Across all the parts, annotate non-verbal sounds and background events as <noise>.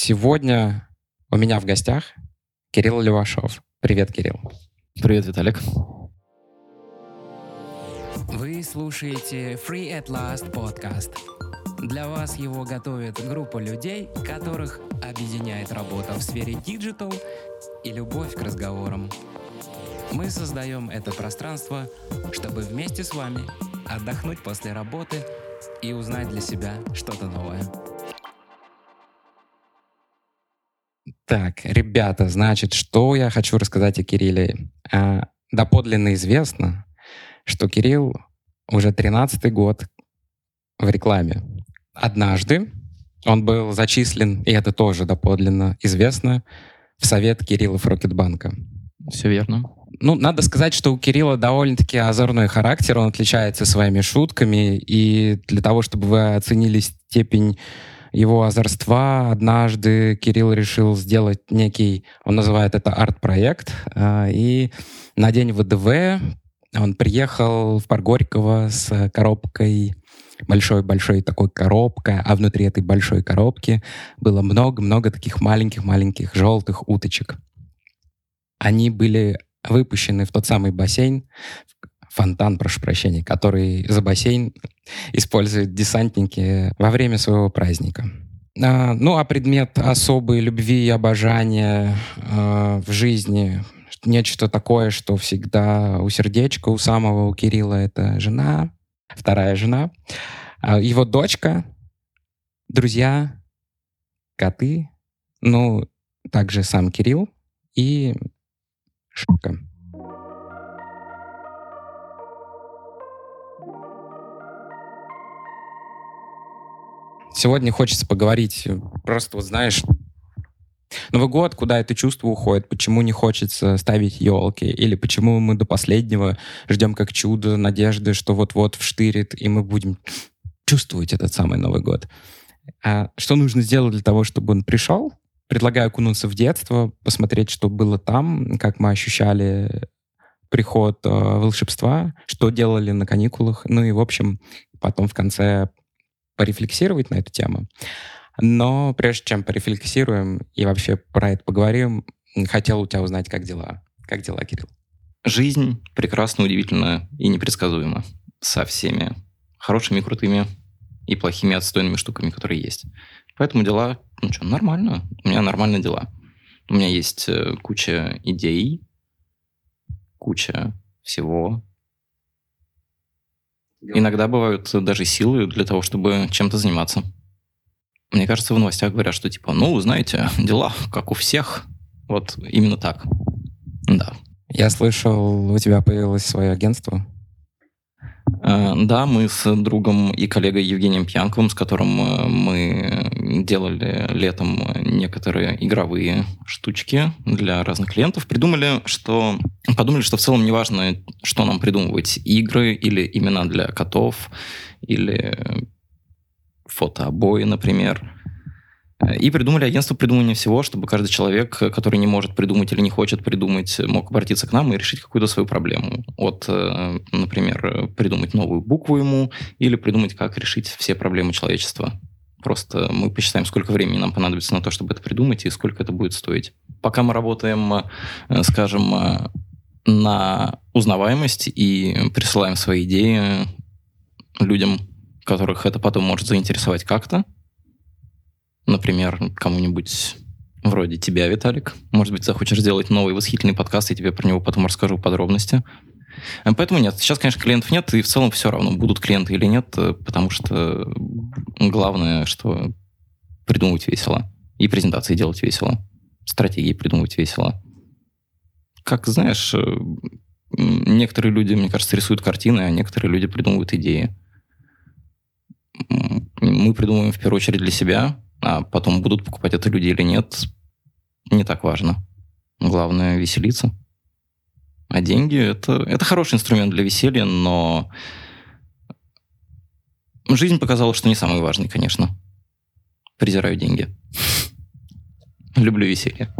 Сегодня у меня в гостях Кирилл Левашов. Привет, Кирилл. Привет, Виталик. Вы слушаете Free at Last подкаст. Для вас его готовит группа людей, которых объединяет работа в сфере digital и любовь к разговорам. Мы создаем это пространство, чтобы вместе с вами отдохнуть после работы и узнать для себя что-то новое. Так, ребята, значит, что я хочу рассказать о Кирилле? А, доподлинно известно, что Кирилл уже 13-й год в рекламе. Однажды он был зачислен, и это тоже доподлинно известно, в совет Кириллов Рокетбанка. Все верно. Ну, надо сказать, что у Кирилла довольно-таки озорной характер, он отличается своими шутками, и для того, чтобы вы оценили степень его озорства, однажды Кирилл решил сделать некий, он называет это арт-проект, а, и на день ВДВ он приехал в Парк Горького с коробкой большой-большой такой коробка, а внутри этой большой коробки было много-много таких маленьких-маленьких желтых уточек. Они были выпущены в тот самый бассейн, фонтан, прошу прощения, который за бассейн используют десантники во время своего праздника. А, ну, а предмет особой любви и обожания а, в жизни нечто такое, что всегда у сердечка, у самого, у Кирилла это жена, вторая жена, а его дочка, друзья, коты, ну, также сам Кирилл и Шутка. Сегодня хочется поговорить, просто вот знаешь, Новый год, куда это чувство уходит, почему не хочется ставить елки, или почему мы до последнего ждем как чудо, надежды, что вот-вот вштырит, и мы будем чувствовать этот самый Новый год. А что нужно сделать для того, чтобы он пришел? Предлагаю окунуться в детство, посмотреть, что было там, как мы ощущали приход э, волшебства, что делали на каникулах, ну и, в общем, потом в конце порефлексировать на эту тему. Но прежде чем порефлексируем и вообще про это поговорим, хотел у тебя узнать, как дела. Как дела, Кирилл? Жизнь прекрасно, удивительна и непредсказуема. Со всеми хорошими, крутыми и плохими отстойными штуками, которые есть. Поэтому дела, ну что, нормально. У меня нормальные дела. У меня есть э, куча идей, куча всего. Иногда бывают даже силы для того, чтобы чем-то заниматься. Мне кажется, в новостях говорят, что типа, ну, знаете, дела как у всех. Вот именно так. Да. Я слышал, у тебя появилось свое агентство. Э, да, мы с другом и коллегой Евгением Пьянковым, с которым э, мы делали летом некоторые игровые штучки для разных клиентов, придумали, что подумали, что в целом не важно, что нам придумывать, игры или имена для котов, или фотообои, например. И придумали агентство придумывания всего, чтобы каждый человек, который не может придумать или не хочет придумать, мог обратиться к нам и решить какую-то свою проблему. От, э, например, придумать новую букву ему или придумать, как решить все проблемы человечества. Просто мы посчитаем, сколько времени нам понадобится на то, чтобы это придумать, и сколько это будет стоить. Пока мы работаем, э, скажем, э, на узнаваемость и присылаем свои идеи людям, которых это потом может заинтересовать как-то, Например, кому-нибудь вроде тебя, Виталик. Может быть, захочешь сделать новый восхитительный подкаст, и тебе про него потом расскажу подробности. Э, поэтому нет, сейчас, конечно, клиентов нет, и в целом все равно, будут клиенты или нет, э, потому что главное, что придумывать весело. И презентации делать весело. Стратегии придумывать весело. Как знаешь, э, некоторые люди, мне кажется, рисуют картины, а некоторые люди придумывают идеи. Мы придумываем в первую очередь для себя, а потом будут покупать это люди или нет, не так важно. Главное веселиться. А деньги это, это хороший инструмент для веселья, но жизнь показала, что не самый важный, конечно. Презираю деньги. Люблю веселье.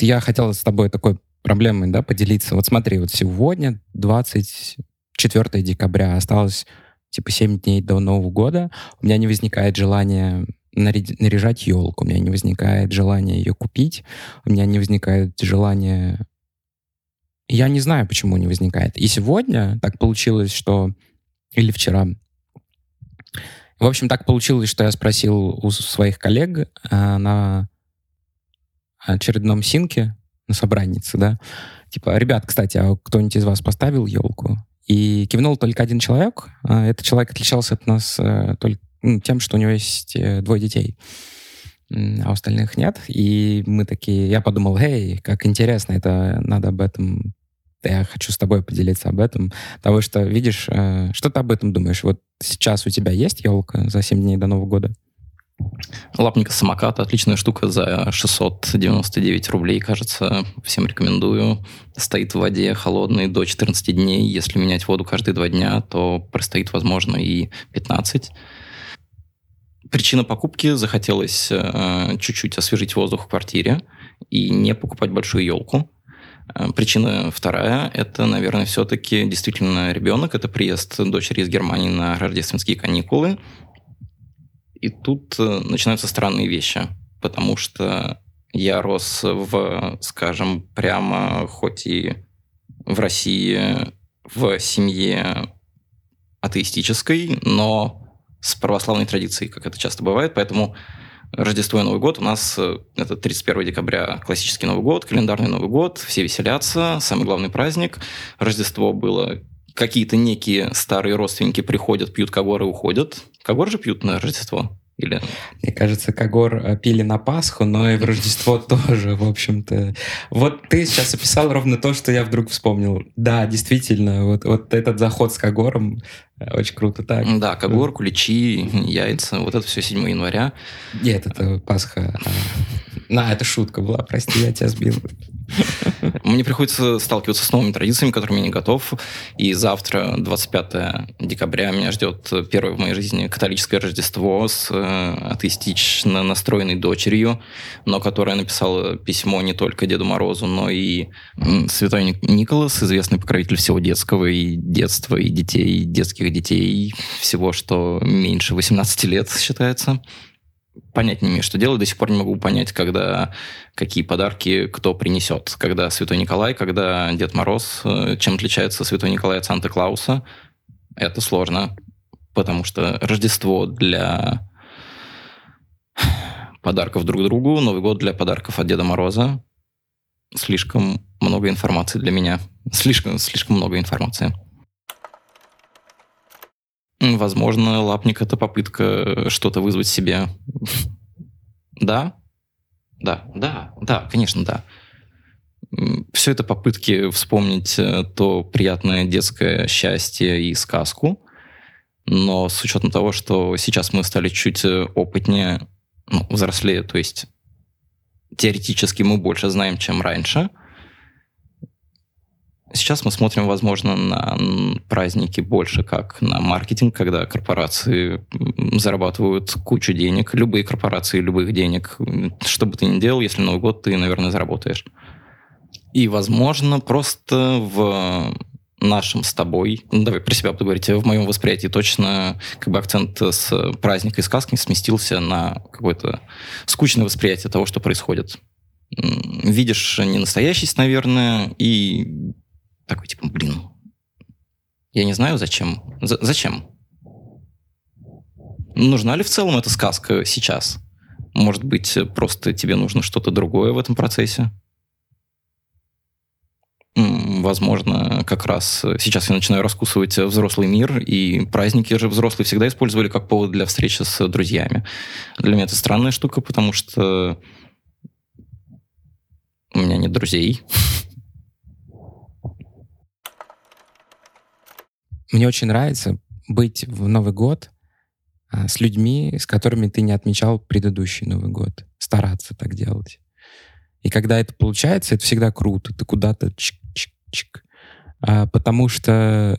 Я хотел с тобой такой проблемой, да, поделиться. Вот смотри, вот сегодня 24 декабря, осталось типа 7 дней до Нового года, у меня не возникает желания наряжать елку, у меня не возникает желания ее купить, у меня не возникает желания... Я не знаю, почему не возникает. И сегодня так получилось, что... Или вчера. В общем, так получилось, что я спросил у своих коллег а, на очередном синке, на собраннице, да, типа, ребят, кстати, а кто-нибудь из вас поставил елку? И кивнул только один человек. А, этот человек отличался от нас а, только ну, тем, что у него есть э, двое детей, а у остальных нет. И мы такие, я подумал, эй, как интересно, это надо об этом я хочу с тобой поделиться об этом, потому что, видишь, э, что ты об этом думаешь? Вот сейчас у тебя есть елка за 7 дней до Нового года? Лапника самоката, отличная штука за 699 рублей, кажется, всем рекомендую. Стоит в воде холодной до 14 дней. Если менять воду каждые два дня, то простоит, возможно, и 15. Причина покупки захотелось э, чуть-чуть освежить воздух в квартире и не покупать большую елку. Э, причина вторая – это, наверное, все-таки действительно ребенок. Это приезд дочери из Германии на рождественские каникулы. И тут э, начинаются странные вещи, потому что я рос в, скажем, прямо, хоть и в России, в семье атеистической, но с православной традицией, как это часто бывает, поэтому Рождество и Новый год у нас э, это 31 декабря классический Новый год, календарный Новый год, все веселятся, самый главный праздник. Рождество было какие-то некие старые родственники приходят, пьют когор и уходят. Когор же пьют на Рождество? Или... Мне кажется, Когор э, пили на Пасху, но и в Рождество <laughs> тоже, в общем-то. Вот ты сейчас описал ровно то, что я вдруг вспомнил. Да, действительно, вот, вот этот заход с Когором э, очень круто так. Да, Когор, куличи, яйца, вот это все 7 января. Нет, это Пасха. На, это шутка была, прости, я тебя сбил. Мне приходится сталкиваться с новыми традициями, которыми я не готов. И завтра, 25 декабря, меня ждет первое в моей жизни католическое Рождество с э, атеистично настроенной дочерью, но которая написала письмо не только Деду Морозу, но и Святой Николас, известный покровитель всего детского и детства, и детей, и детских детей, всего, что меньше 18 лет считается понять не имею, что делать. До сих пор не могу понять, когда какие подарки кто принесет. Когда Святой Николай, когда Дед Мороз. Э, чем отличается Святой Николай от Санта-Клауса? Это сложно, потому что Рождество для подарков друг другу, Новый год для подарков от Деда Мороза. Слишком много информации для меня. Слишком, слишком много информации. Возможно, лапник — это попытка что-то вызвать себе. Да? Да, да, да, конечно, да. Все это попытки вспомнить э, то приятное детское счастье и сказку. Но с учетом того, что сейчас мы стали чуть э, опытнее, ну, взрослее, то есть теоретически мы больше знаем, чем раньше – Сейчас мы смотрим, возможно, на праздники больше как на маркетинг, когда корпорации зарабатывают кучу денег, любые корпорации любых денег. Что бы ты ни делал, если Новый год, ты, наверное, заработаешь. И, возможно, просто в нашем с тобой, ну, давай про себя буду говорить, в моем восприятии точно как бы акцент с праздника и сказки сместился на какое-то скучное восприятие того, что происходит. Видишь не настоящесть, наверное, и такой, типа, блин, я не знаю, зачем. З- зачем? Нужна ли в целом эта сказка сейчас? Может быть, просто тебе нужно что-то другое в этом процессе? Возможно, как раз сейчас я начинаю раскусывать взрослый мир, и праздники же взрослые всегда использовали как повод для встречи с друзьями. Для меня это странная штука, потому что у меня нет друзей. <laughs> Мне очень нравится быть в Новый год а, с людьми, с которыми ты не отмечал предыдущий Новый год. Стараться так делать. И когда это получается, это всегда круто. Ты куда-то чик-чик-чик. А, потому что...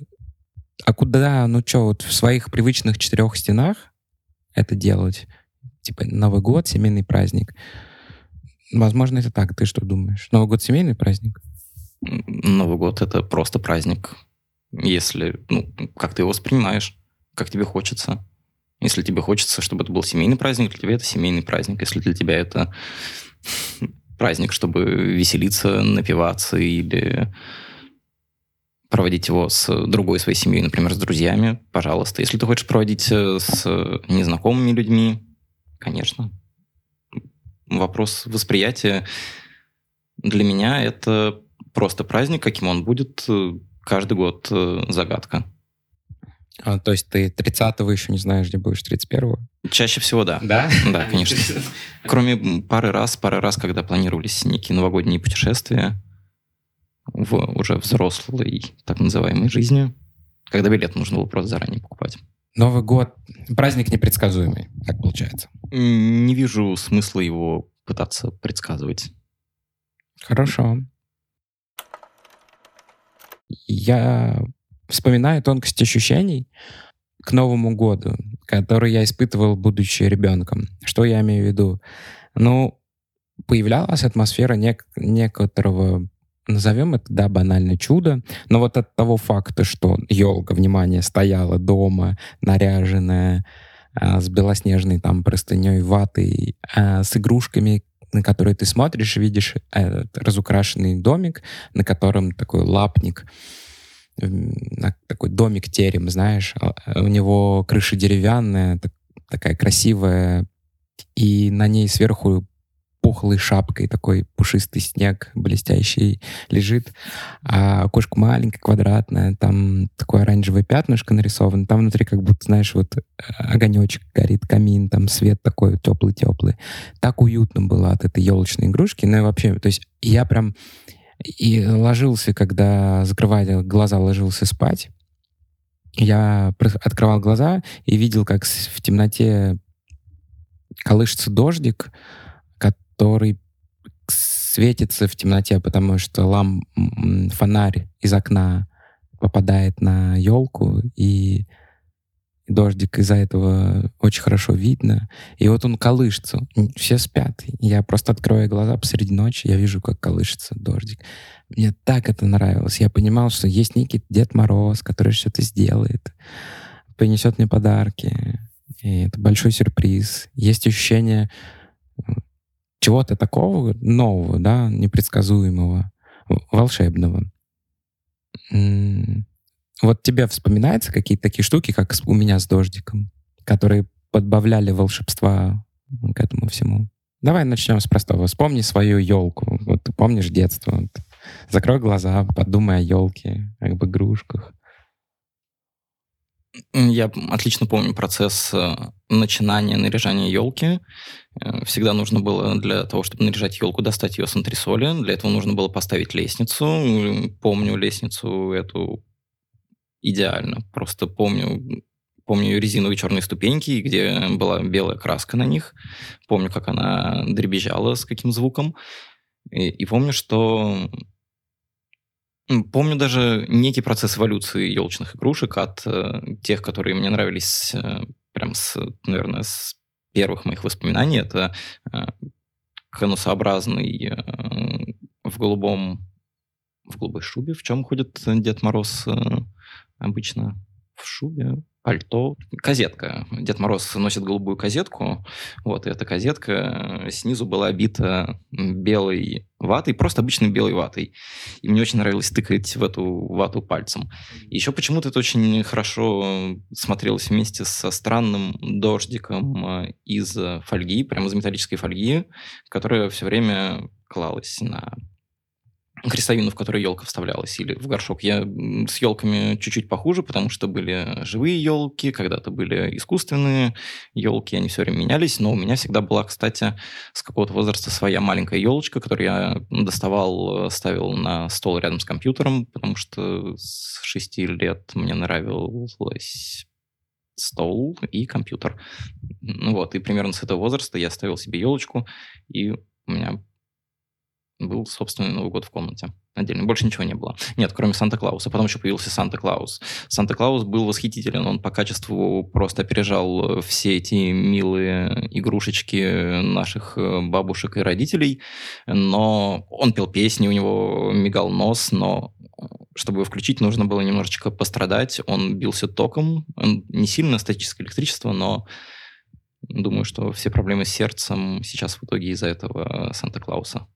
А куда, ну что, вот в своих привычных четырех стенах это делать? Типа Новый год, семейный праздник. Возможно, это так. Ты что думаешь? Новый год — семейный праздник? Новый год — это просто праздник. Если, ну, как ты его воспринимаешь, как тебе хочется. Если тебе хочется, чтобы это был семейный праздник, для тебя это семейный праздник. Если для тебя это <laughs> праздник, чтобы веселиться, напиваться или проводить его с другой своей семьей, например, с друзьями, пожалуйста. Если ты хочешь проводить э, с незнакомыми людьми, конечно. Вопрос восприятия для меня это просто праздник, каким он будет э, каждый год э, загадка. А, то есть ты 30-го еще не знаешь, где будешь 31-го? Чаще всего, да. Да? Да, конечно. Кроме пары раз, пары раз, когда планировались некие новогодние путешествия в уже взрослой, так называемой жизни, когда билет нужно было просто заранее покупать. Новый год — праздник непредсказуемый, как получается. Не вижу смысла его пытаться предсказывать. Хорошо. Я вспоминаю тонкость ощущений к Новому году, который я испытывал, будучи ребенком. Что я имею в виду? Ну, появлялась атмосфера нек- некоторого назовем это, да, банально чудо, но вот от того факта, что елка, внимание, стояла дома, наряженная, а, с белоснежной там простыней ватой, а, с игрушками, на которые ты смотришь, видишь этот разукрашенный домик, на котором такой лапник, такой домик-терем, знаешь, а, у него крыша деревянная, такая красивая, и на ней сверху пухлой шапкой такой пушистый снег блестящий лежит. А окошко маленькое, квадратное, там такое оранжевое пятнышко нарисовано, там внутри как будто, знаешь, вот э, огонечек горит, камин, там свет такой теплый-теплый. Так уютно было от этой елочной игрушки. Ну и вообще, то есть я прям и ложился, когда, закрывая глаза, ложился спать, я открывал глаза и видел, как в темноте колышется дождик, который светится в темноте, потому что лам фонарь из окна попадает на елку, и дождик из-за этого очень хорошо видно. И вот он колышется. Все спят. Я просто открою глаза посреди ночи, я вижу, как колышется дождик. Мне так это нравилось. Я понимал, что есть некий Дед Мороз, который что-то сделает, принесет мне подарки. И это большой сюрприз. Есть ощущение чего-то такого нового, да, непредсказуемого, волшебного. Вот тебе вспоминаются какие-то такие штуки, как у меня с дождиком, которые подбавляли волшебства к этому всему? Давай начнем с простого. Вспомни свою елку. Вот ты помнишь детство. Вот. Закрой глаза, подумай о елке, об игрушках. Я отлично помню процесс э, начинания наряжания елки. Э, всегда нужно было для того, чтобы наряжать елку, достать ее с антресоли. Для этого нужно было поставить лестницу. Помню лестницу эту идеально. Просто помню, помню резиновые черные ступеньки, где была белая краска на них. Помню, как она дребезжала, с каким звуком. И, и помню, что Помню даже некий процесс эволюции елочных игрушек от э, тех, которые мне нравились э, прям с, наверное, с первых моих воспоминаний. Это э, конусообразный э, в голубом в голубой шубе, в чем ходит Дед Мороз э, обычно в шубе, пальто, казетка. Дед Мороз носит голубую казетку, вот, и эта казетка э, снизу была обита белой ватой, просто обычной белой ватой. И мне очень нравилось тыкать в эту вату пальцем. еще почему-то это очень хорошо смотрелось вместе со странным дождиком э, из фольги, прямо из металлической фольги, которая все время клалась на крестовину, в которую елка вставлялась, или в горшок. Я с елками чуть-чуть похуже, потому что были живые елки, когда-то были искусственные елки, они все время менялись, но у меня всегда была, кстати, с какого-то возраста своя маленькая елочка, которую я доставал, ставил на стол рядом с компьютером, потому что с шести лет мне нравилось стол и компьютер. Ну вот, и примерно с этого возраста я ставил себе елочку, и у меня был собственный Новый год в комнате. отдельно. Больше ничего не было. Нет, кроме Санта-Клауса. Потом еще появился Санта-Клаус. Санта-Клаус был восхитителен. Он по качеству просто опережал все эти милые игрушечки наших э, бабушек и родителей. Но он пел песни, у него мигал нос, но чтобы его включить, нужно было немножечко пострадать. Он бился током. Он не сильно статическое электричество, но думаю, что все проблемы с сердцем сейчас в итоге из-за этого Санта-Клауса.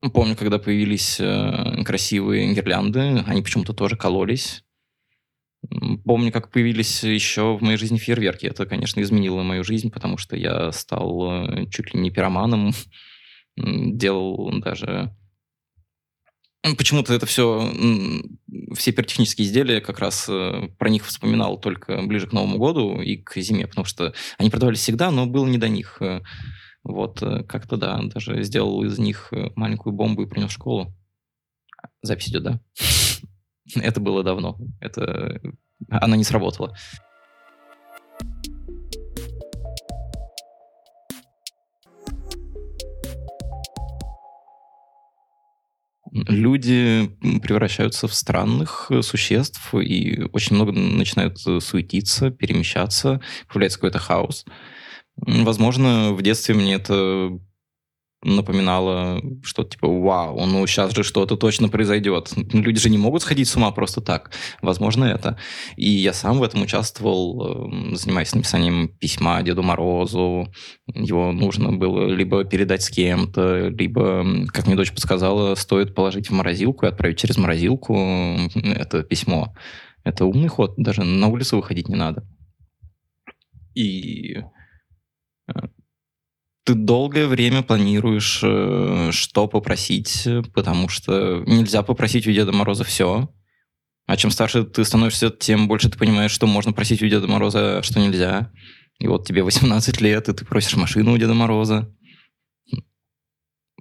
Помню, когда появились э, красивые гирлянды, они почему-то тоже кололись. Помню, как появились еще в моей жизни фейерверки. Это, конечно, изменило мою жизнь, потому что я стал э, чуть ли не пироманом. <laughs> Делал даже... Почему-то это все, все пиротехнические изделия, как раз э, про них вспоминал только ближе к Новому году и к зиме, потому что они продавались всегда, но было не до них. Э, вот, э, как-то да, даже сделал из них э, маленькую бомбу и принес в школу. Запись идет, да? <laughs> Это было давно. Это... Она не сработала. люди превращаются в странных э, существ и очень много начинают суетиться, перемещаться, появляется какой-то хаос. Возможно, в детстве мне это напоминало что-то типа «Вау, ну сейчас же что-то точно произойдет». Люди же не могут сходить с ума просто так. Возможно, это. И я сам в этом участвовал, эм, занимаясь написанием письма Деду Морозу. Его нужно было либо передать с кем-то, либо, как мне дочь подсказала, стоит положить в морозилку и отправить через морозилку это письмо. Это умный ход, даже на улицу выходить не надо. И ты долгое время планируешь, э, что попросить, потому что нельзя попросить у Деда Мороза все. А чем старше ты становишься, тем больше ты понимаешь, что можно просить у Деда Мороза, а что нельзя. И вот тебе 18 лет, и ты просишь машину у Деда Мороза.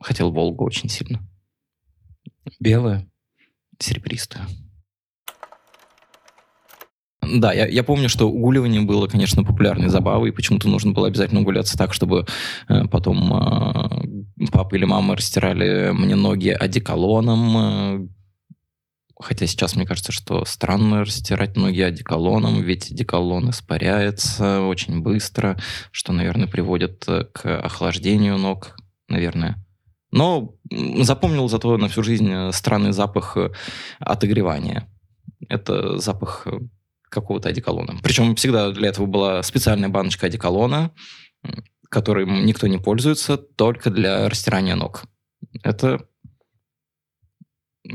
Хотел Волгу очень сильно. Белая? Серебристая. Да, я, я помню, что угуливание было, конечно, популярной забавой, и почему-то нужно было обязательно угуляться так, чтобы э, потом э, папа или мама растирали мне ноги одеколоном. Э, хотя сейчас мне кажется, что странно растирать ноги одеколоном, ведь одеколон испаряется очень быстро, что, наверное, приводит э, к охлаждению ног, наверное. Но запомнил зато на всю жизнь э, странный запах э, отогревания. Это запах какого-то одеколона. Причем всегда для этого была специальная баночка одеколона, которой никто не пользуется, только для растирания ног. Это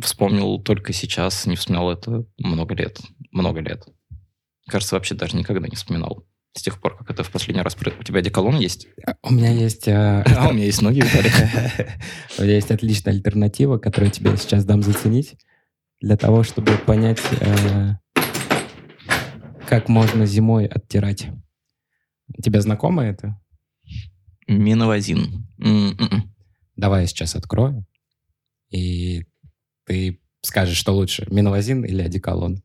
вспомнил только сейчас, не вспоминал это много лет. Много лет. Кажется, вообще даже никогда не вспоминал. С тех пор, как это в последний раз... У тебя одеколон есть? А, у меня есть... А, <laughs> а у меня есть ноги, Виталик. <laughs> У меня есть отличная альтернатива, которую тебе сейчас дам заценить, для того, чтобы понять, э, как можно зимой оттирать. Тебе знакомо это? Миновазин. Давай я сейчас открою, и ты скажешь, что лучше, миновазин или одеколон.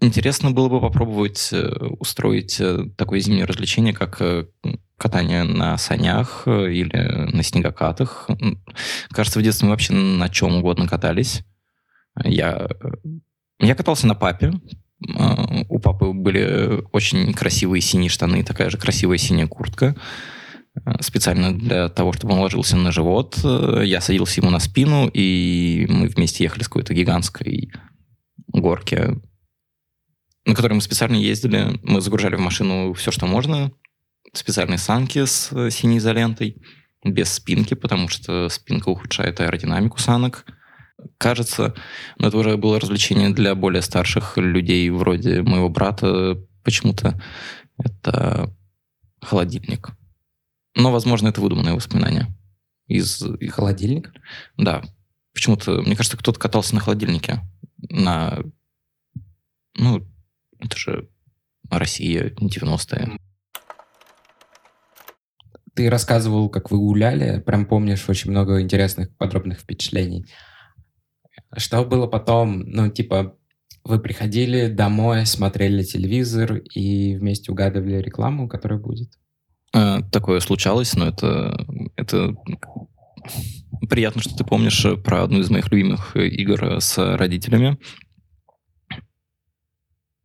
Интересно было бы попробовать э, устроить э, такое зимнее развлечение, как э, катание на санях или на снегокатах. Кажется, в детстве мы вообще на чем угодно катались. Я я катался на папе. А, у папы были очень красивые синие штаны, такая же красивая синяя куртка. А, специально для того, чтобы он ложился на живот. Я садился ему на спину, и мы вместе ехали с какой-то гигантской горки, на которой мы специально ездили. Мы загружали в машину все, что можно. Специальные санки с синей изолентой, без спинки, потому что спинка ухудшает аэродинамику санок – кажется, но это уже было развлечение для более старших людей, вроде моего брата почему-то. Это холодильник. Но, возможно, это выдуманные воспоминания. Из... Холодильник? Да. Почему-то, мне кажется, кто-то катался на холодильнике. На... Ну, это же Россия, 90-е. Ты рассказывал, как вы гуляли, прям помнишь очень много интересных подробных впечатлений. Что было потом? Ну, типа, вы приходили домой, смотрели телевизор и вместе угадывали рекламу, которая будет? А, такое случалось, но это, это Приятно, что ты помнишь про одну из моих любимых игр с родителями.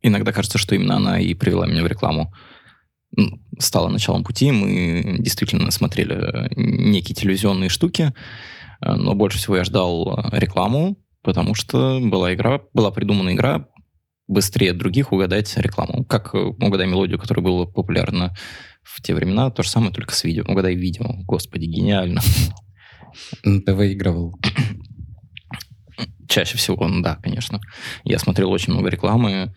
Иногда кажется, что именно она и привела меня в рекламу. Стала началом пути. Мы действительно смотрели некие телевизионные штуки, но больше всего я ждал рекламу, потому что была игра, была придумана игра быстрее других угадать рекламу. Как «Угадай мелодию», которая была популярна в те времена, то же самое, только с видео. «Угадай видео». Господи, гениально. Ты выигрывал. Чаще всего, да, конечно. Я смотрел очень много рекламы.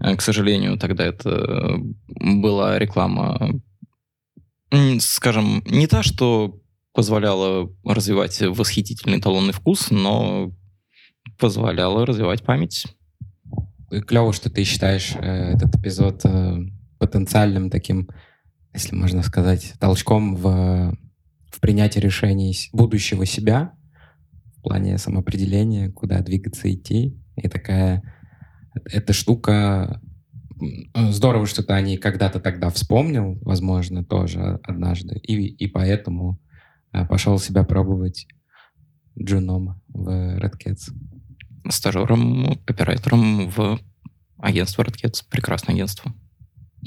Э, к сожалению, тогда это была реклама, скажем, не та, что позволяла развивать восхитительный талонный вкус, но позволяла развивать память. Клево, что ты считаешь э, этот эпизод э, потенциальным таким, если можно сказать, толчком в, в принятии решений будущего себя в плане самоопределения, куда двигаться, идти. И такая эта штука здорово, что ты о ней когда-то тогда вспомнил, возможно, тоже однажды, и, и поэтому э, пошел себя пробовать джуном в Red Cats стажером, оператором в агентство Redcats. Прекрасное агентство.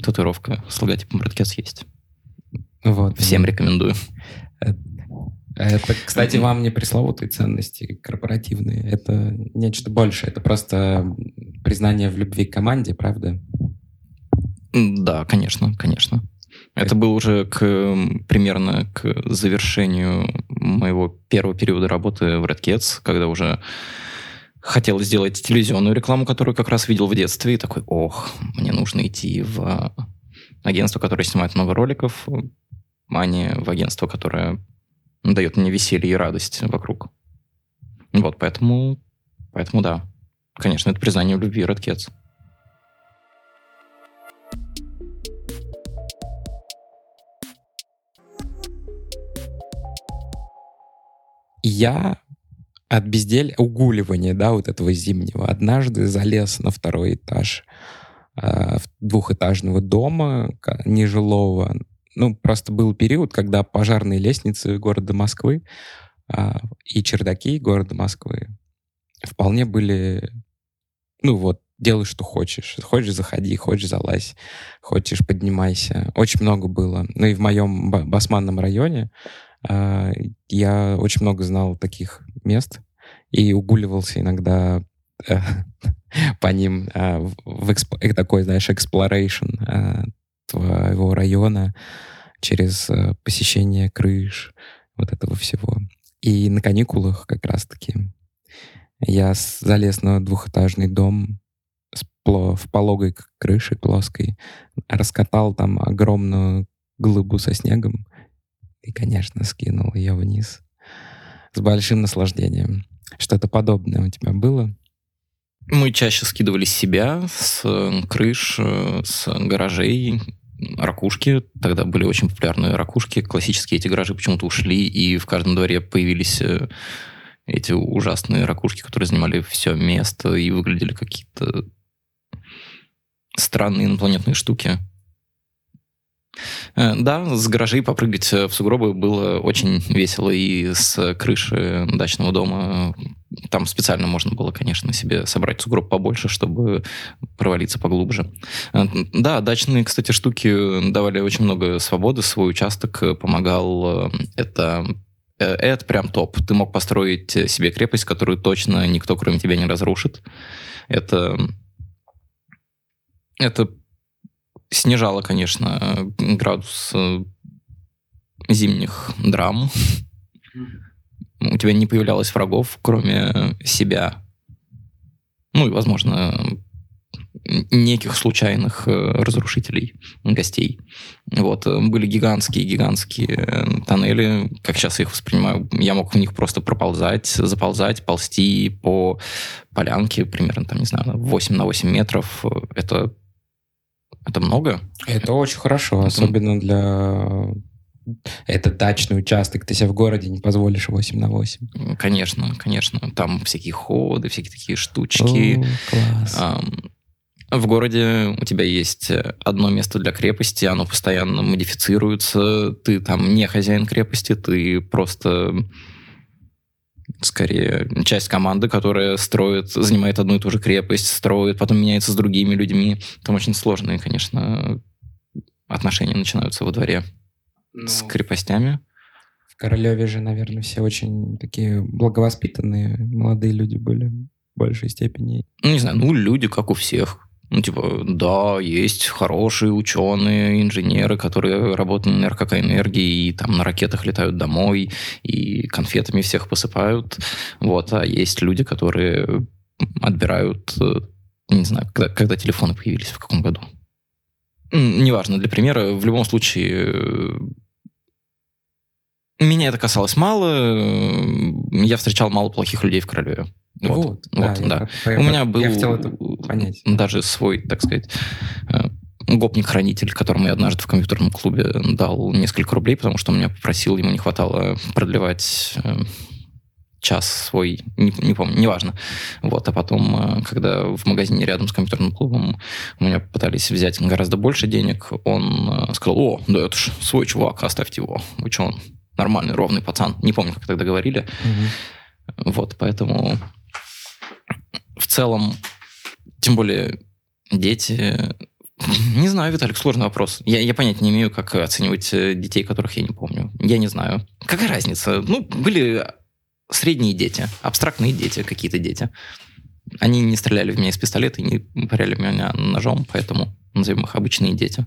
Татуировка с логотипом Redcats есть. Вот. Всем рекомендую. Это, кстати, вам не пресловутые ценности корпоративные. Это нечто большее. Это просто признание в любви к команде, правда? Да, конечно, конечно. Это было уже к, примерно к завершению моего первого периода работы в Redcats, когда уже хотел сделать телевизионную рекламу, которую как раз видел в детстве, и такой, ох, мне нужно идти в агентство, которое снимает много роликов, а не в агентство, которое дает мне веселье и радость вокруг. Вот, поэтому, поэтому да. Конечно, это признание в любви Red. Я от безделия, угуливания, да, вот этого зимнего, однажды залез на второй этаж э, двухэтажного дома нежилого. Ну, просто был период, когда пожарные лестницы города Москвы э, и чердаки города Москвы вполне были, ну вот, делай, что хочешь. Хочешь, заходи, хочешь, залазь, хочешь, поднимайся. Очень много было. Ну и в моем басманном районе э, я очень много знал таких мест и угуливался иногда э, <laughs> по ним э, в эксп... Э, такой, знаешь, exploration э, твоего района через посещение крыш, вот этого всего. И на каникулах как раз-таки я залез на двухэтажный дом в пологой крыше плоской, раскатал там огромную глыбу со снегом и, конечно, скинул ее вниз с большим наслаждением. Что-то подобное у тебя было? Мы чаще скидывали себя, с крыш, с гаражей, ракушки. Тогда были очень популярные ракушки. Классические эти гаражи почему-то ушли, и в каждом дворе появились э, эти ужасные ракушки, которые занимали все место и выглядели какие-то странные инопланетные штуки. Э, да, с гаражей попрыгать э, в сугробы было очень весело и с крыши дачного дома. Там специально можно было, конечно, себе собрать сугроб побольше, чтобы провалиться поглубже. Э, да, дачные, кстати, штуки давали очень много свободы, свой участок помогал. Это это прям топ. Ты мог построить себе крепость, которую точно никто, кроме тебя, не разрушит. Это это снижало, конечно, градус э, зимних драм. У тебя не появлялось врагов, кроме себя. Ну и, возможно, неких случайных э, разрушителей, гостей. Вот. Э, были гигантские-гигантские тоннели, как сейчас их воспринимаю. Я мог в них просто проползать, заползать, ползти по полянке примерно, там, не знаю, 8 на 8 метров. Это это много? Это очень хорошо, это... особенно для... Это дачный участок, ты себе в городе не позволишь 8 на 8. Конечно, конечно. Там всякие ходы, всякие такие штучки. О, класс. В городе у тебя есть одно место для крепости, оно постоянно модифицируется, ты там не хозяин крепости, ты просто скорее часть команды, которая строит, занимает одну и ту же крепость, строит, потом меняется с другими людьми. Там очень сложные, конечно, отношения начинаются во дворе ну, с крепостями. В Королеве же, наверное, все очень такие благовоспитанные молодые люди были в большей степени. Ну, не знаю, ну, люди, как у всех. Ну, типа, да, есть хорошие ученые, инженеры, которые работают на РКК-энергии и там на ракетах летают домой и конфетами всех посыпают. Вот, а есть люди, которые отбирают, э, не знаю, когда, когда телефоны появились, в каком году. Неважно, для примера, в любом случае, э, меня это касалось мало, э, я встречал мало плохих людей в Королеве. Вот, вот, да. да. Я, У меня был я хотел это понять. даже свой, так сказать, э, гопник-хранитель, которому я однажды в компьютерном клубе дал несколько рублей, потому что он меня попросил, ему не хватало продлевать э, час свой, не, не помню, неважно. Вот, а потом, э, когда в магазине рядом с компьютерным клубом у меня пытались взять гораздо больше денег, он сказал, о, да это ж свой чувак, оставьте его. Вы что, он нормальный, ровный пацан. Не помню, как тогда говорили. Угу. Вот, поэтому в целом, тем более дети... Не знаю, Виталик, сложный вопрос. Я, я понятия не имею, как оценивать э, детей, которых я не помню. Я не знаю. Какая разница? Ну, были средние дети, абстрактные дети, какие-то дети. Они не стреляли в меня из пистолета и не поряли меня ножом, поэтому назовем их обычные дети.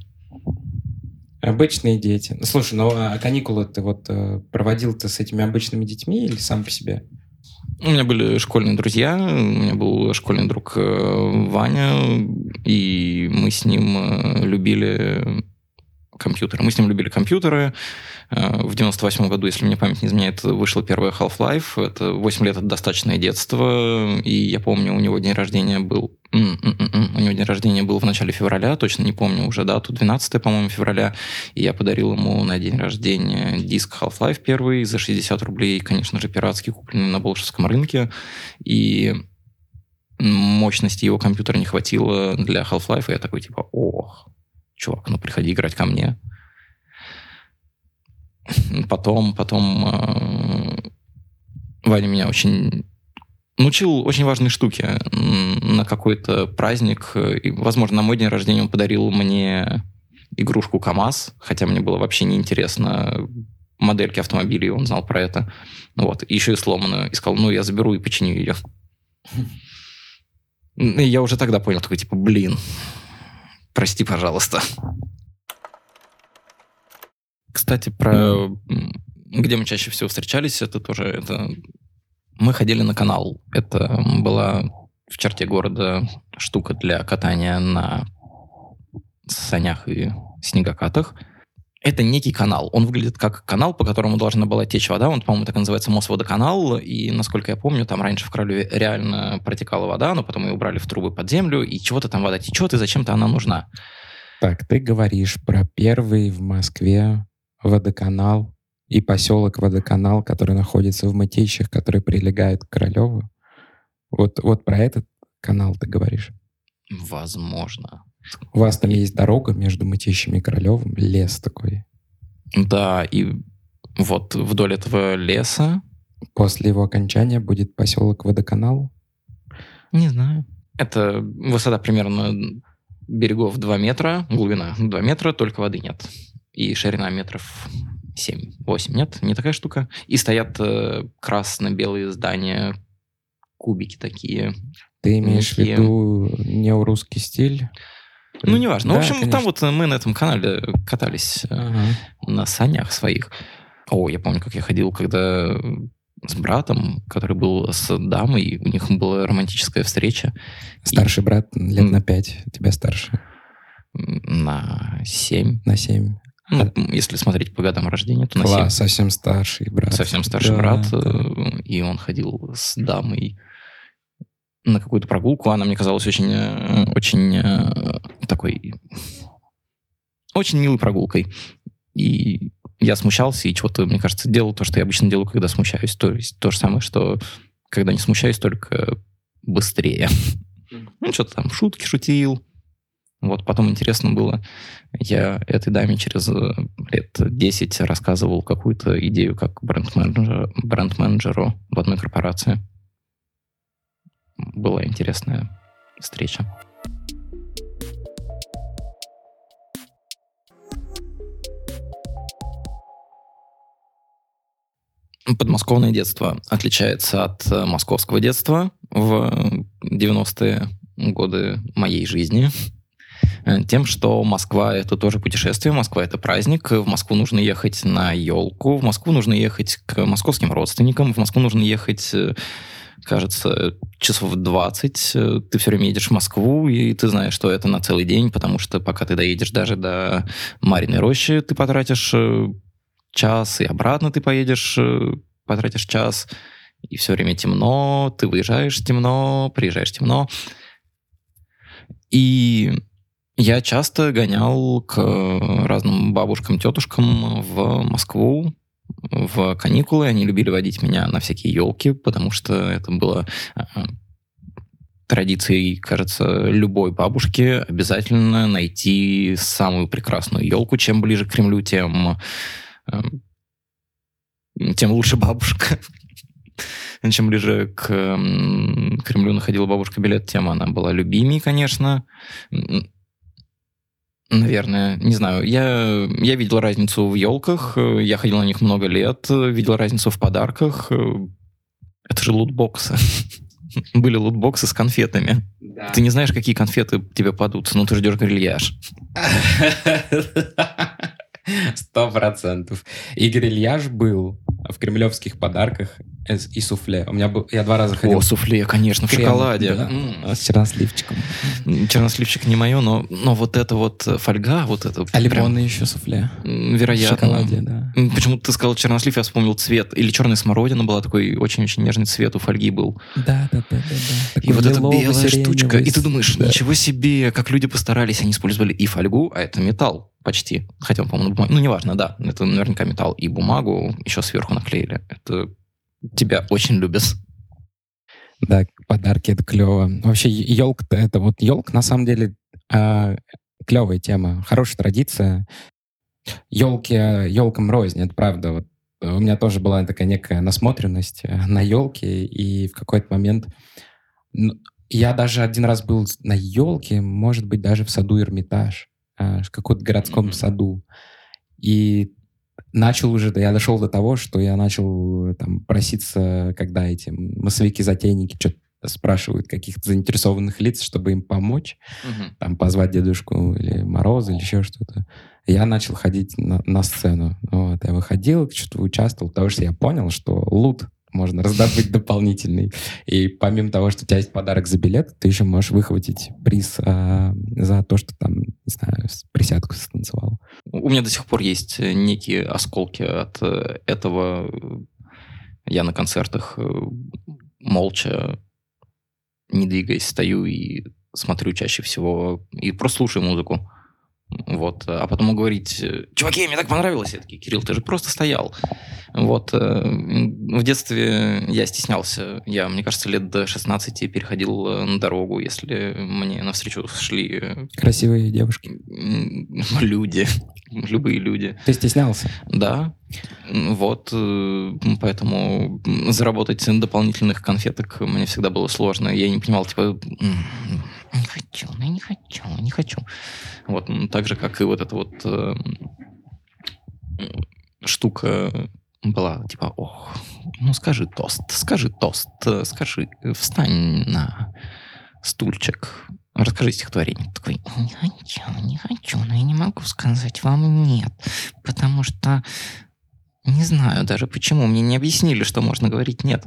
Обычные дети. Слушай, ну а каникулы ты вот э, проводил ты с этими обычными детьми или сам по себе? У меня были школьные друзья, у меня был школьный друг э, Ваня, и мы с ним э, любили компьютеры. Мы с ним любили компьютеры. Э, в 98 году, если мне память не изменяет, вышла первая Half-Life. Это 8 лет, это достаточное детство. И я помню, у него день рождения был... У него день рождения был в начале февраля, точно не помню уже дату, 12 по-моему, февраля. И я подарил ему на день рождения диск Half-Life первый за 60 рублей, конечно же, пиратский, купленный на Болшевском рынке. И мощности его компьютера не хватило для Half-Life, и я такой, типа, ох, чувак, ну приходи играть ко мне. Потом, потом э, Ваня меня очень научил очень важной штуке. На какой-то праздник, и, возможно, на мой день рождения он подарил мне игрушку КАМАЗ, хотя мне было вообще неинтересно модельки автомобилей, он знал про это. Вот. И еще и сломанную. И сказал, ну, я заберу и починю ее. <laughs> И я уже тогда понял, такой, типа, блин, прости, пожалуйста. Кстати, про где мы чаще всего встречались, это тоже это мы ходили на канал. Это была в черте города штука для катания на санях и снегокатах. Это некий канал. Он выглядит как канал, по которому должна была течь вода. Он, по-моему, так и называется Мосводоканал. И, насколько я помню, там раньше в Королеве реально протекала вода, но потом ее убрали в трубы под землю, и чего-то там вода течет, и зачем-то она нужна. Так, ты говоришь про первый в Москве водоканал и поселок Водоканал, который находится в Мытищах, который прилегает к Королеву. Вот, вот про этот канал ты говоришь? Возможно. У вас там есть дорога между Мытищами и Королевым, лес такой. Да, и вот вдоль этого леса... После его окончания будет поселок Водоканал? Не знаю. Это высота примерно берегов 2 метра, глубина 2 метра, только воды нет. И ширина метров 7-8, нет? Не такая штука. И стоят э, красно-белые здания, кубики такие. Ты имеешь в виду неорусский стиль? Ну, неважно. Да, в общем, конечно. там вот мы на этом канале катались э, ага. на санях своих. О, я помню, как я ходил, когда с братом, который был с дамой, у них была романтическая встреча. Старший и... брат лет на пять, тебя старше. На семь. На семь. Ну, если смотреть по годам рождения, то Класс, на 7. совсем старший брат. Совсем старший да, брат. Да. Э, и он ходил с дамой на какую-то прогулку. Она мне казалась очень, э, очень э, такой... Очень милой прогулкой. И я смущался и чего-то, мне кажется, делал то, что я обычно делаю, когда смущаюсь. То есть то же самое, что когда не смущаюсь, только быстрее. Ну, что-то там шутки шутил, Вот потом интересно было, я этой даме через э, лет 10 рассказывал какую-то идею как бренд-менеджеру, бренд-менеджеру в одной корпорации. Была интересная встреча. Подмосковное детство отличается от э, московского детства в 90-е годы моей жизни э, тем, что Москва — это тоже путешествие, Москва — это праздник, в Москву нужно ехать на елку, в Москву нужно ехать к московским родственникам, в Москву нужно ехать э, кажется, часов 20 ты все время едешь в Москву, и ты знаешь, что это на целый день, потому что пока ты доедешь даже до Мариной рощи, ты потратишь час, и обратно ты поедешь, э, потратишь час, и все время темно, ты выезжаешь темно, приезжаешь темно. И я часто гонял к разным бабушкам, тетушкам в Москву в каникулы. Они любили водить меня на всякие елки, потому что это было э, традицией, кажется, любой бабушки обязательно найти самую прекрасную елку. Чем ближе к Кремлю, тем Эм, тем лучше бабушка. <laughs> Чем ближе к Кремлю находила бабушка билет, тем она была любимей, конечно. Наверное, не знаю. Я, я видел разницу в елках, я ходил на них много лет, видел разницу в подарках. Это же лутбоксы. <laughs> Были лутбоксы с конфетами. Да. Ты не знаешь, какие конфеты тебе падутся, но ты ждешь грильяж. <laughs> Сто процентов. И грильяж был в кремлевских подарках и суфле. У меня был, я два раза ходил. О, суфле, конечно, в Крем, шоколаде. Да, с черносливчиком. Черносливчик не мое, но, но вот это вот фольга, вот это... А лимонное еще суфле. Вероятно. В шоколаде, да. Почему ты сказал чернослив, я вспомнил цвет. Или черная смородина была, такой очень-очень нежный цвет у фольги был. Да, да, да. да, да. И вот эта белая штучка. И ты думаешь, да. ничего себе, как люди постарались, они использовали и фольгу, а это металл почти. Хотя по-моему, на бумаге. Ну, неважно, да. Это наверняка металл. И бумагу еще сверху наклеили. Это тебя очень любят. Да, подарки это клево. Вообще, елка это вот елка на самом деле э, клевая тема, хорошая традиция. Елки елкам рознь, это правда. Вот у меня тоже была такая некая насмотренность э, на елки, и в какой-то момент ну, я даже один раз был на елке, может быть, даже в саду Эрмитаж, э, в каком-то городском mm-hmm. саду. И начал уже, я дошел до того, что я начал там проситься, когда эти массовики-затейники что-то спрашивают каких-то заинтересованных лиц, чтобы им помочь, угу. там позвать дедушку или Мороза или еще что-то. Я начал ходить на, на сцену. Вот, я выходил, что-то участвовал, потому что я понял, что лут можно раздобыть дополнительный. И помимо того, что у тебя есть подарок за билет, ты еще можешь выхватить приз а, за то, что там, не знаю, присядку станцевал. У меня до сих пор есть э, некие осколки от э, этого. Я на концертах э, молча, не двигаясь, стою и смотрю чаще всего и просто музыку. Вот. А потом говорить, чуваки, мне так понравилось. Я такие, Кирилл, ты же просто стоял. Вот. Э, в детстве я стеснялся. Я, мне кажется, лет до 16 переходил э, на дорогу, если мне навстречу шли... Э, Красивые девушки. <laughs> Люди. Любые люди. Ты стеснялся? Да. Вот. Поэтому заработать дополнительных конфеток мне всегда было сложно. Я не понимал, типа, не хочу, ну не хочу, не хочу. Вот. Так же, как и вот эта вот штука была типа, ох, ну скажи тост, скажи тост, скажи, встань на стульчик, расскажи стихотворение. Такой, не хочу, не хочу, но я не могу сказать вам нет, потому что не знаю даже почему, мне не объяснили, что можно говорить нет.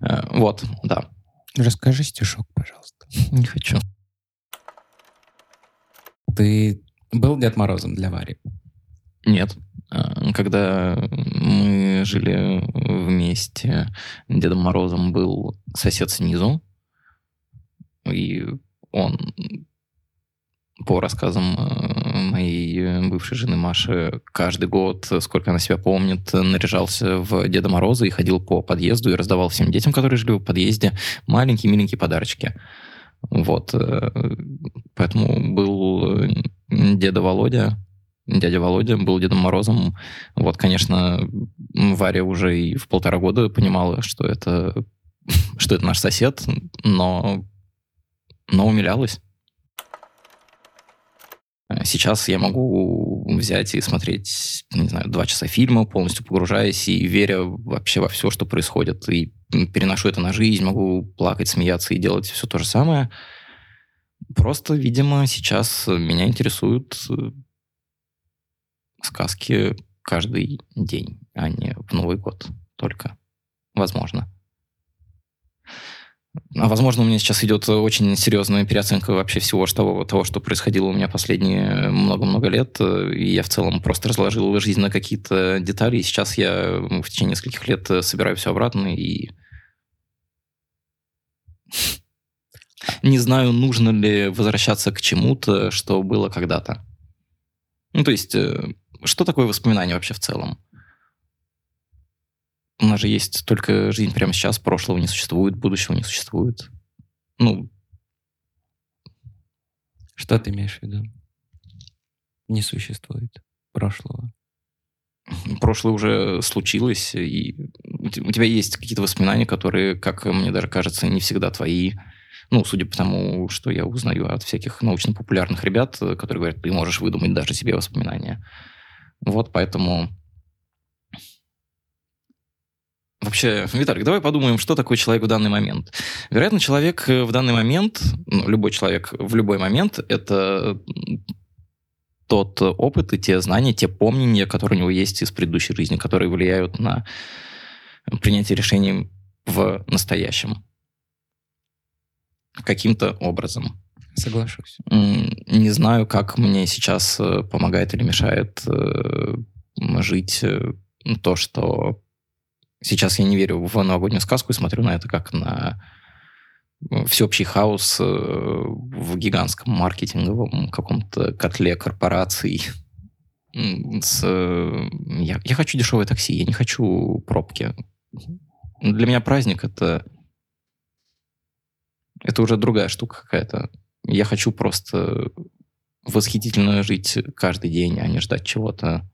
Э, вот, да. Расскажи стишок, пожалуйста. Не хочу. Ты был Дед Морозом для Вари? Нет. А, когда мы жили вместе, Дедом Морозом был сосед снизу, и он, по рассказам э, моей бывшей жены Маши, каждый год, сколько она себя помнит, наряжался в Деда Мороза и ходил по подъезду и раздавал всем детям, которые жили в подъезде, маленькие-миленькие подарочки. Вот. Э, поэтому был э, деда Володя, дядя Володя был Дедом Морозом. Вот, конечно, Варя уже и в полтора года понимала, что это, <laughs> что это наш сосед, но, но умилялась. Сейчас я могу взять и смотреть, не знаю, два часа фильма, полностью погружаясь и веря вообще во все, что происходит. И переношу это на жизнь, могу плакать, смеяться и делать все то же самое. Просто, видимо, сейчас меня интересуют э, сказки каждый день, а не в Новый год только. Возможно. А возможно, у меня сейчас идет очень серьезная переоценка вообще всего того, того, что происходило у меня последние много-много лет. И я в целом просто разложил жизнь на какие-то детали. И сейчас я в течение нескольких лет собираю все обратно и не знаю, нужно ли возвращаться к чему-то, что было когда-то. Ну, то есть, э, что такое воспоминание вообще в целом? У нас же есть только жизнь прямо сейчас, прошлого не существует, будущего не существует. Ну, что ты имеешь в виду? Не существует прошлого. Прошлое уже случилось, и у тебя есть какие-то воспоминания, которые, как мне даже кажется, не всегда твои. Ну, судя по тому, что я узнаю от всяких научно-популярных ребят, которые говорят, ты можешь выдумать даже себе воспоминания. Вот поэтому Вообще, Виталик, давай подумаем, что такое человек в данный момент. Вероятно, человек в данный момент, ну, любой человек в любой момент, это тот опыт и те знания, те помнения, которые у него есть из предыдущей жизни, которые влияют на принятие решений в настоящем. Каким-то образом. Соглашусь. Не знаю, как мне сейчас э, помогает или мешает э, жить э, то, что Сейчас я не верю в новогоднюю сказку и смотрю на это как на всеобщий хаос э, в гигантском маркетинговом каком-то котле корпораций. С, я, я хочу дешевое такси, я не хочу пробки. Для меня праздник это это уже другая штука какая-то. Я хочу просто восхитительно жить каждый день, а не ждать чего-то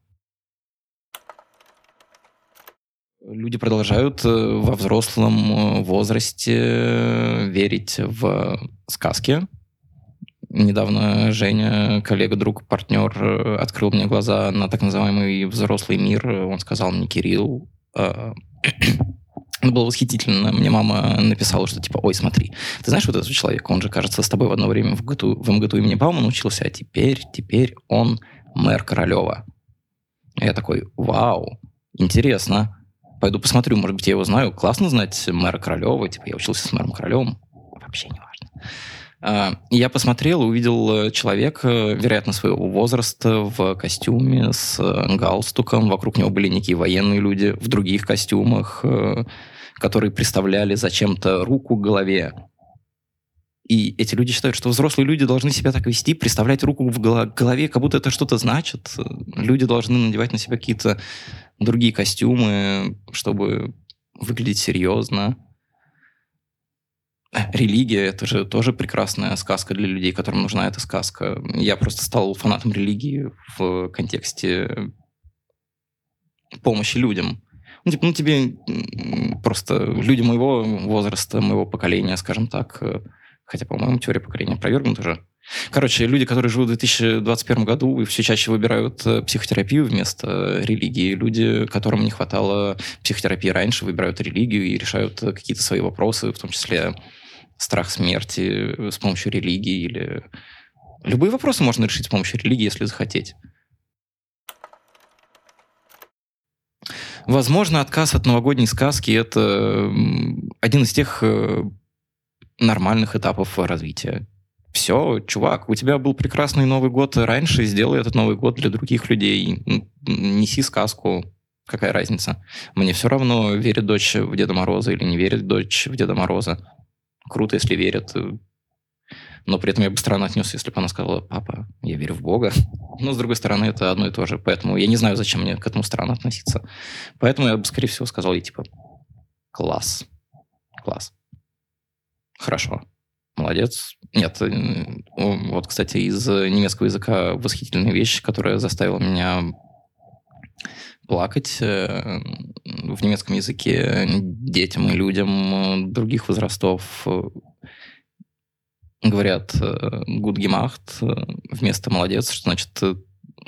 Люди продолжают э, во взрослом э, возрасте верить в сказки. Недавно Женя, коллега, друг, партнер, э, открыл мне глаза на так называемый взрослый мир. Он сказал мне, Кирилл, <clears throat> это было восхитительно. Мне мама написала, что типа, ой, смотри, ты знаешь вот этого человека, он же, кажется, с тобой в одно время в МГТУ, в МГТУ имени Баумана учился, а теперь, теперь он мэр Королева. Я такой, вау, интересно пойду посмотрю, может быть, я его знаю. Классно знать мэра Королева, типа я учился с мэром Королевым. Вообще не важно. А, я посмотрел, увидел человека, вероятно, своего возраста, в костюме с галстуком. Вокруг него были некие военные люди в других костюмах, э, которые представляли зачем-то руку к голове. И эти люди считают, что взрослые люди должны себя так вести, представлять руку в голове, как будто это что-то значит. Люди должны надевать на себя какие-то другие костюмы, чтобы выглядеть серьезно. Религия — это же тоже прекрасная сказка для людей, которым нужна эта сказка. Я просто стал фанатом религии в контексте помощи людям. Ну, типа, ну, тебе просто люди моего возраста, моего поколения, скажем так, хотя, по-моему, теория поколения опровергнута уже, Короче, люди, которые живут в 2021 году и все чаще выбирают э, психотерапию вместо э, религии. Люди, которым не хватало психотерапии раньше, выбирают религию и решают э, какие-то свои вопросы, в том числе страх смерти с помощью религии или... Любые вопросы можно решить с помощью религии, если захотеть. Возможно, отказ от новогодней сказки – это один из тех нормальных этапов развития все, чувак, у тебя был прекрасный Новый год раньше, сделай этот Новый год для других людей. Неси сказку. Какая разница? Мне все равно, верит дочь в Деда Мороза или не верит дочь в Деда Мороза. Круто, если верит. Но при этом я бы странно отнес, если бы она сказала, папа, я верю в Бога. Но, с другой стороны, это одно и то же. Поэтому я не знаю, зачем мне к этому странно относиться. Поэтому я бы, скорее всего, сказал ей, типа, класс. Класс. Хорошо молодец. Нет, э, вот, кстати, из немецкого языка восхитительная вещь, которая заставила меня плакать э, в немецком языке детям и людям других возрастов говорят «good gemacht» вместо «молодец», что значит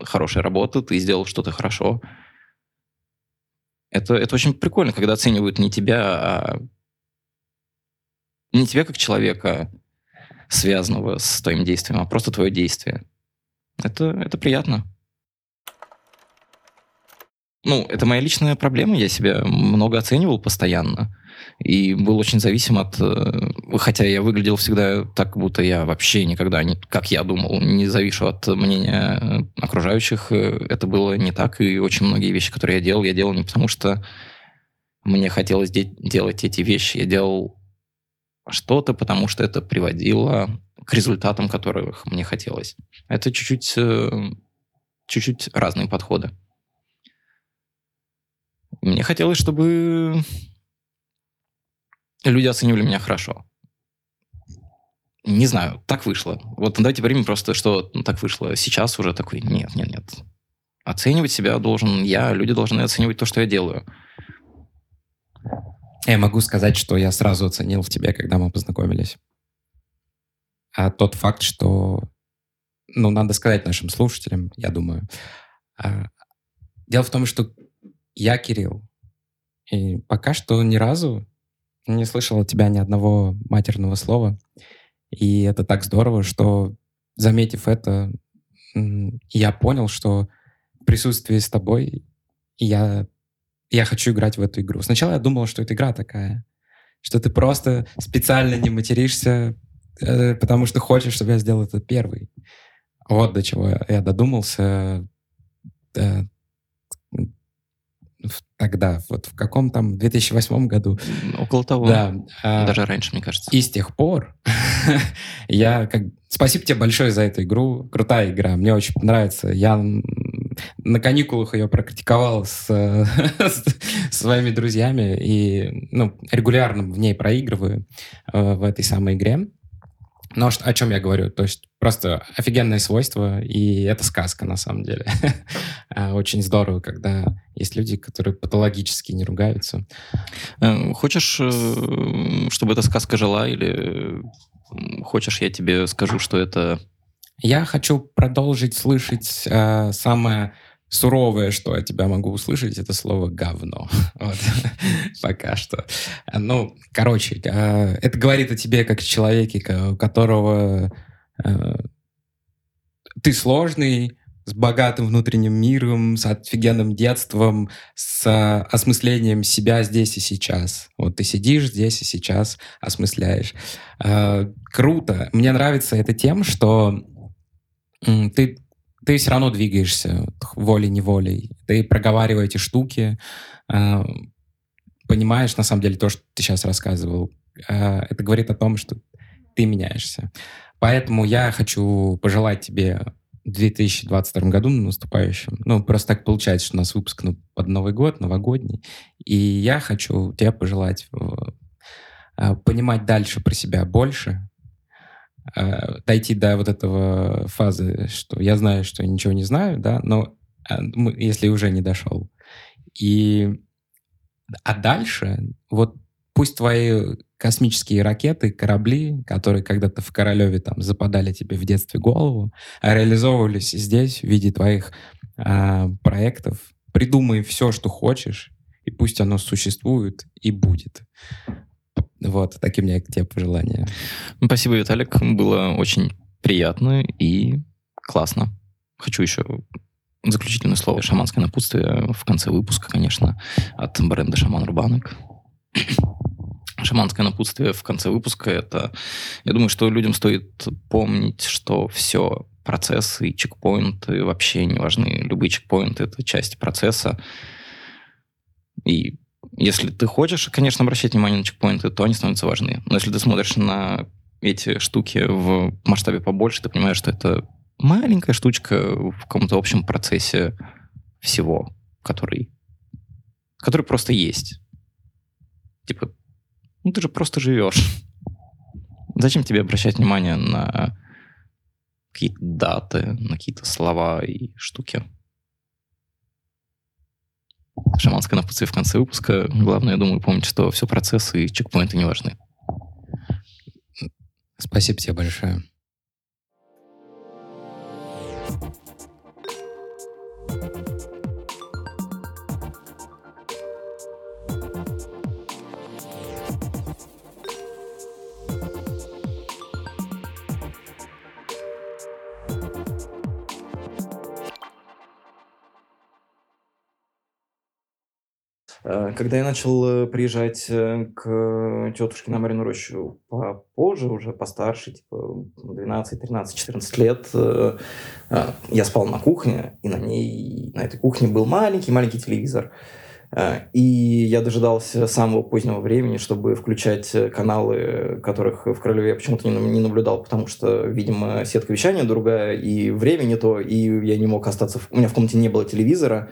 «хорошая работа, ты сделал что-то хорошо». Это, это очень прикольно, когда оценивают не тебя, а не тебя как человека, связанного с твоим действием, а просто твое действие. Это, это приятно. Ну, это моя личная проблема, я себя много оценивал постоянно. И был очень зависим от... Э, хотя я выглядел всегда так, будто я вообще никогда, не, как я думал, не завишу от мнения окружающих. Это было не так, и очень многие вещи, которые я делал, я делал не потому, что мне хотелось де- делать эти вещи. Я делал что-то, потому что это приводило к результатам, которых мне хотелось. Это чуть-чуть, э, чуть-чуть разные подходы. Мне хотелось, чтобы люди оценивали меня хорошо. Не знаю, так вышло. Вот давайте примем просто, что так вышло. Сейчас уже такой, нет, нет, нет. Оценивать себя должен я, люди должны оценивать то, что я делаю. Я могу сказать, что я сразу оценил в тебе, когда мы познакомились. А тот факт, что, ну, надо сказать нашим слушателям, я думаю. А, дело в том, что я Кирилл, и пока что ни разу не слышал от тебя ни одного матерного слова. И это так здорово, что, заметив это, я понял, что в присутствии с тобой я я хочу играть в эту игру. Сначала я думал, что это игра такая, что ты просто специально не материшься, э, потому что хочешь, чтобы я сделал это первый. Вот до чего я додумался э, тогда, вот в каком там, 2008 году. Около того. Да. А, Даже раньше, мне кажется. И с тех пор <laughs> я как... Спасибо тебе большое за эту игру. Крутая игра. Мне очень нравится. Я на каникулах ее практиковал <laughs> с, с своими друзьями и ну, регулярно в ней проигрываю э, в этой самой игре. Но о чем я говорю? То есть просто офигенное свойство, и это сказка на самом деле. <laughs> А, очень здорово, когда есть люди, которые патологически не ругаются. Э, хочешь, э, чтобы эта сказка жила, или хочешь, я тебе скажу, что это... Я хочу продолжить слышать э, самое суровое, что я тебя могу услышать, это слово говно. <laughs> Вот. <laughs> Пока что. Ну, короче, а, это говорит о тебе как человеке, у которого э, ты сложный, с богатым внутренним миром, с офигенным детством, с осмыслением себя здесь и сейчас. Вот ты сидишь здесь и сейчас, осмысляешь. Э, круто. Мне нравится это тем, что ты ты все равно двигаешься волей-неволей. Ты проговариваешь эти штуки, э, понимаешь, на самом деле, то, что ты сейчас рассказывал. Э, это говорит о том, что ты меняешься. Поэтому я хочу пожелать тебе в 2022 году наступающем, ну, просто так получается, что у нас выпуск ну, под Новый год, новогодний, и я хочу тебе пожелать э, понимать дальше про себя больше, дойти до вот этого фазы, что я знаю, что я ничего не знаю, да, но э, если уже не дошел. И а дальше вот пусть твои космические ракеты, корабли, которые когда-то в Королеве там западали тебе в детстве голову, реализовывались здесь в виде твоих э, проектов. Придумай все, что хочешь, и пусть оно существует и будет. Вот, такие у меня к тебе пожелания. Спасибо, Виталик. Было очень приятно и классно. Хочу еще заключительное слово «Шаманское напутствие» в конце выпуска, конечно, от бренда «Шаман Рубанок». <clears throat> Шаманское напутствие в конце выпуска — это... Я думаю, что людям стоит помнить, что все процессы и чекпоинты вообще не важны. Любые чекпоинты — это часть процесса. И если ты хочешь, конечно, обращать внимание на чекпоинты, то они становятся важны. Но если ты смотришь на эти штуки в масштабе побольше, ты понимаешь, что это маленькая штучка в каком-то общем процессе всего, который, который просто есть. Типа, ну ты же просто живешь. Зачем тебе обращать внимание на какие-то даты, на какие-то слова и штуки? Шаманская напутствие в конце выпуска. Главное, я думаю, помнить, что все процессы и чекпоинты не важны. Спасибо тебе большое. Когда я начал э, приезжать э, к тетушке на Марину Рощу попозже, уже постарше, типа 12, 13, 14 лет, я спал на кухне, и на ней, на этой кухне был маленький-маленький телевизор. И я дожидался самого позднего времени, чтобы включать каналы, которых в Королеве я почему-то не наблюдал, потому что, видимо, сетка вещания другая, и время не то, и я не мог остаться... У меня в комнате не было телевизора.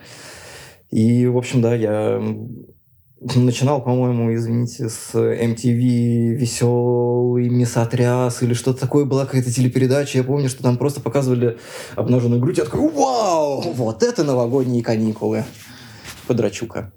И, в общем, да, я начинал, по-моему, извините, с MTV «Веселый мясотряс» или что-то такое, была какая-то телепередача. Я помню, что там просто показывали обнаженную грудь. Я такой, вау, вот это новогодние каникулы. Подрачука.